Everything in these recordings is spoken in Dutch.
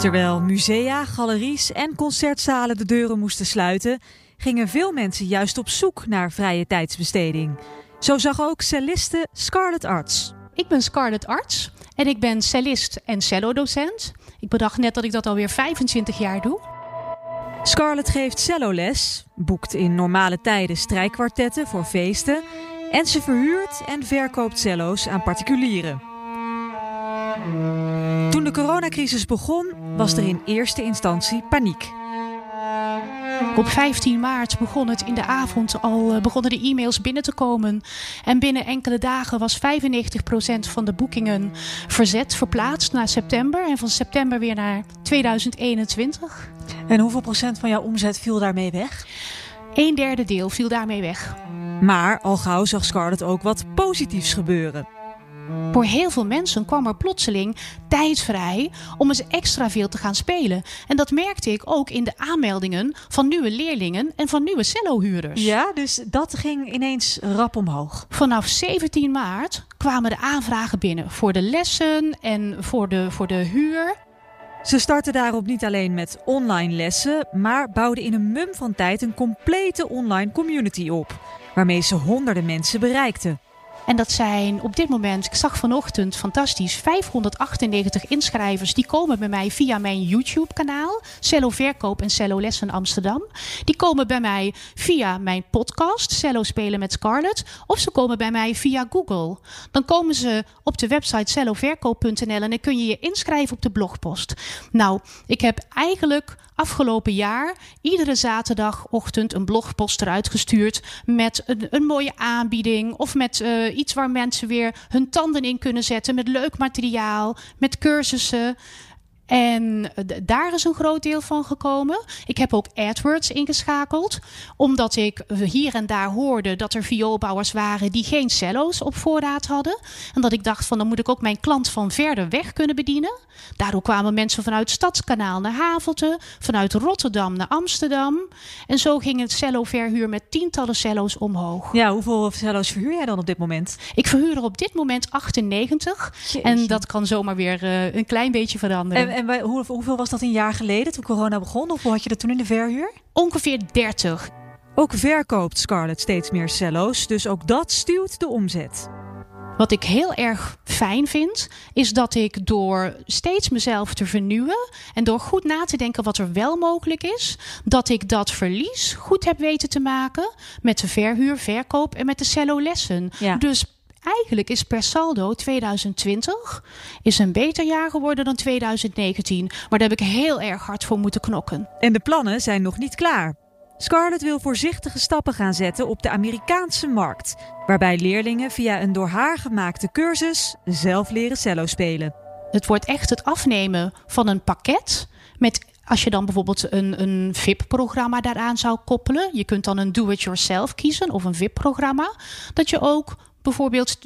Terwijl musea, galeries en concertzalen de deuren moesten sluiten, gingen veel mensen juist op zoek naar vrije tijdsbesteding. Zo zag ook celliste Scarlett Arts. Ik ben Scarlett Arts en ik ben cellist en cellodocent. Ik bedacht net dat ik dat alweer 25 jaar doe. Scarlett geeft celloles, boekt in normale tijden strijkkwartetten voor feesten en ze verhuurt en verkoopt cello's aan particulieren. De coronacrisis begon, was er in eerste instantie paniek. Op 15 maart begon het in de avond al eh, begonnen de e-mails binnen te komen. En binnen enkele dagen was 95% van de boekingen verzet, verplaatst naar september. En van september weer naar 2021. En hoeveel procent van jouw omzet viel daarmee weg? Een derde deel viel daarmee weg. Maar al gauw zag Scarlett ook wat positiefs gebeuren. Voor heel veel mensen kwam er plotseling tijd vrij om eens extra veel te gaan spelen. En dat merkte ik ook in de aanmeldingen van nieuwe leerlingen en van nieuwe cellohuurders. Ja, dus dat ging ineens rap omhoog. Vanaf 17 maart kwamen de aanvragen binnen voor de lessen en voor de, voor de huur. Ze startte daarop niet alleen met online lessen, maar bouwde in een mum van tijd een complete online community op, waarmee ze honderden mensen bereikte. En dat zijn op dit moment, ik zag vanochtend fantastisch, 598 inschrijvers. Die komen bij mij via mijn YouTube-kanaal, Cello Verkoop en Cello Lessen Amsterdam. Die komen bij mij via mijn podcast, Cello Spelen met Scarlett. Of ze komen bij mij via Google. Dan komen ze op de website celloverkoop.nl en dan kun je je inschrijven op de blogpost. Nou, ik heb eigenlijk afgelopen jaar iedere zaterdagochtend een blogpost eruit gestuurd met een, een mooie aanbieding of met uh, iets waar mensen weer hun tanden in kunnen zetten met leuk materiaal, met cursussen. En daar is een groot deel van gekomen. Ik heb ook AdWords ingeschakeld. Omdat ik hier en daar hoorde dat er vioolbouwers waren die geen cello's op voorraad hadden. En dat ik dacht van dan moet ik ook mijn klant van verder weg kunnen bedienen. Daardoor kwamen mensen vanuit Stadskanaal naar Havelte. Vanuit Rotterdam naar Amsterdam. En zo ging het cello-verhuur met tientallen cello's omhoog. Ja, hoeveel cello's verhuur jij dan op dit moment? Ik verhuur er op dit moment 98. En dat kan zomaar weer uh, een klein beetje veranderen. En, en bij, hoe, hoeveel was dat een jaar geleden toen corona begon? Of had je dat toen in de verhuur? Ongeveer 30. Ook verkoopt Scarlett steeds meer cello's, dus ook dat stuwt de omzet. Wat ik heel erg fijn vind, is dat ik door steeds mezelf te vernieuwen en door goed na te denken wat er wel mogelijk is, dat ik dat verlies goed heb weten te maken met de verhuur, verkoop en met de cello lessen. Ja. Dus eigenlijk is per saldo 2020 is een beter jaar geworden dan 2019. Maar daar heb ik heel erg hard voor moeten knokken. En de plannen zijn nog niet klaar. Scarlett wil voorzichtige stappen gaan zetten op de Amerikaanse markt, waarbij leerlingen via een door haar gemaakte cursus zelf leren cello spelen. Het wordt echt het afnemen van een pakket met als je dan bijvoorbeeld een, een VIP-programma daaraan zou koppelen, je kunt dan een do-it-yourself kiezen of een VIP-programma, dat je ook bijvoorbeeld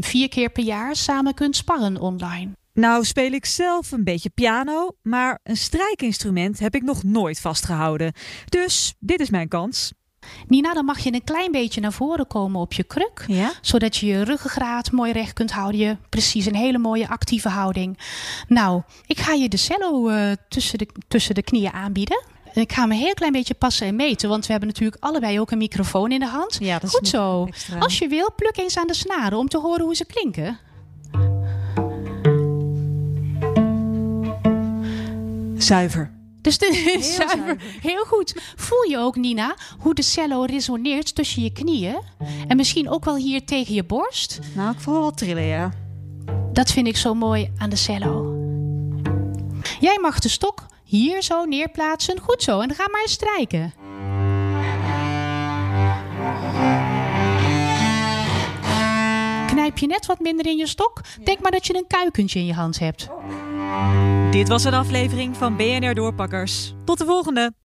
vier keer per jaar samen kunt sparren online. Nou speel ik zelf een beetje piano, maar een strijkinstrument heb ik nog nooit vastgehouden. Dus dit is mijn kans. Nina, dan mag je een klein beetje naar voren komen op je kruk. Ja? Zodat je je ruggengraat mooi recht kunt houden. Je precies een hele mooie actieve houding. Nou, ik ga je de cello uh, tussen, de, tussen de knieën aanbieden. Ik ga me een heel klein beetje passen en meten. Want we hebben natuurlijk allebei ook een microfoon in de hand. Ja, dat is Goed zo. extra. Als je wil, pluk eens aan de snaren om te horen hoe ze klinken. Zuiver. Dus de, zuiver. zuiver. Heel goed. Voel je ook, Nina, hoe de cello resoneert tussen je knieën? En misschien ook wel hier tegen je borst? Nou, ik voel wel trillen, ja. Dat vind ik zo mooi aan de cello. Jij mag de stok hier zo neerplaatsen. Goed zo. En dan ga maar eens strijken. Knijp je net wat minder in je stok? Denk maar dat je een kuikentje in je hand hebt. Dit was een aflevering van BNR Doorpakkers. Tot de volgende!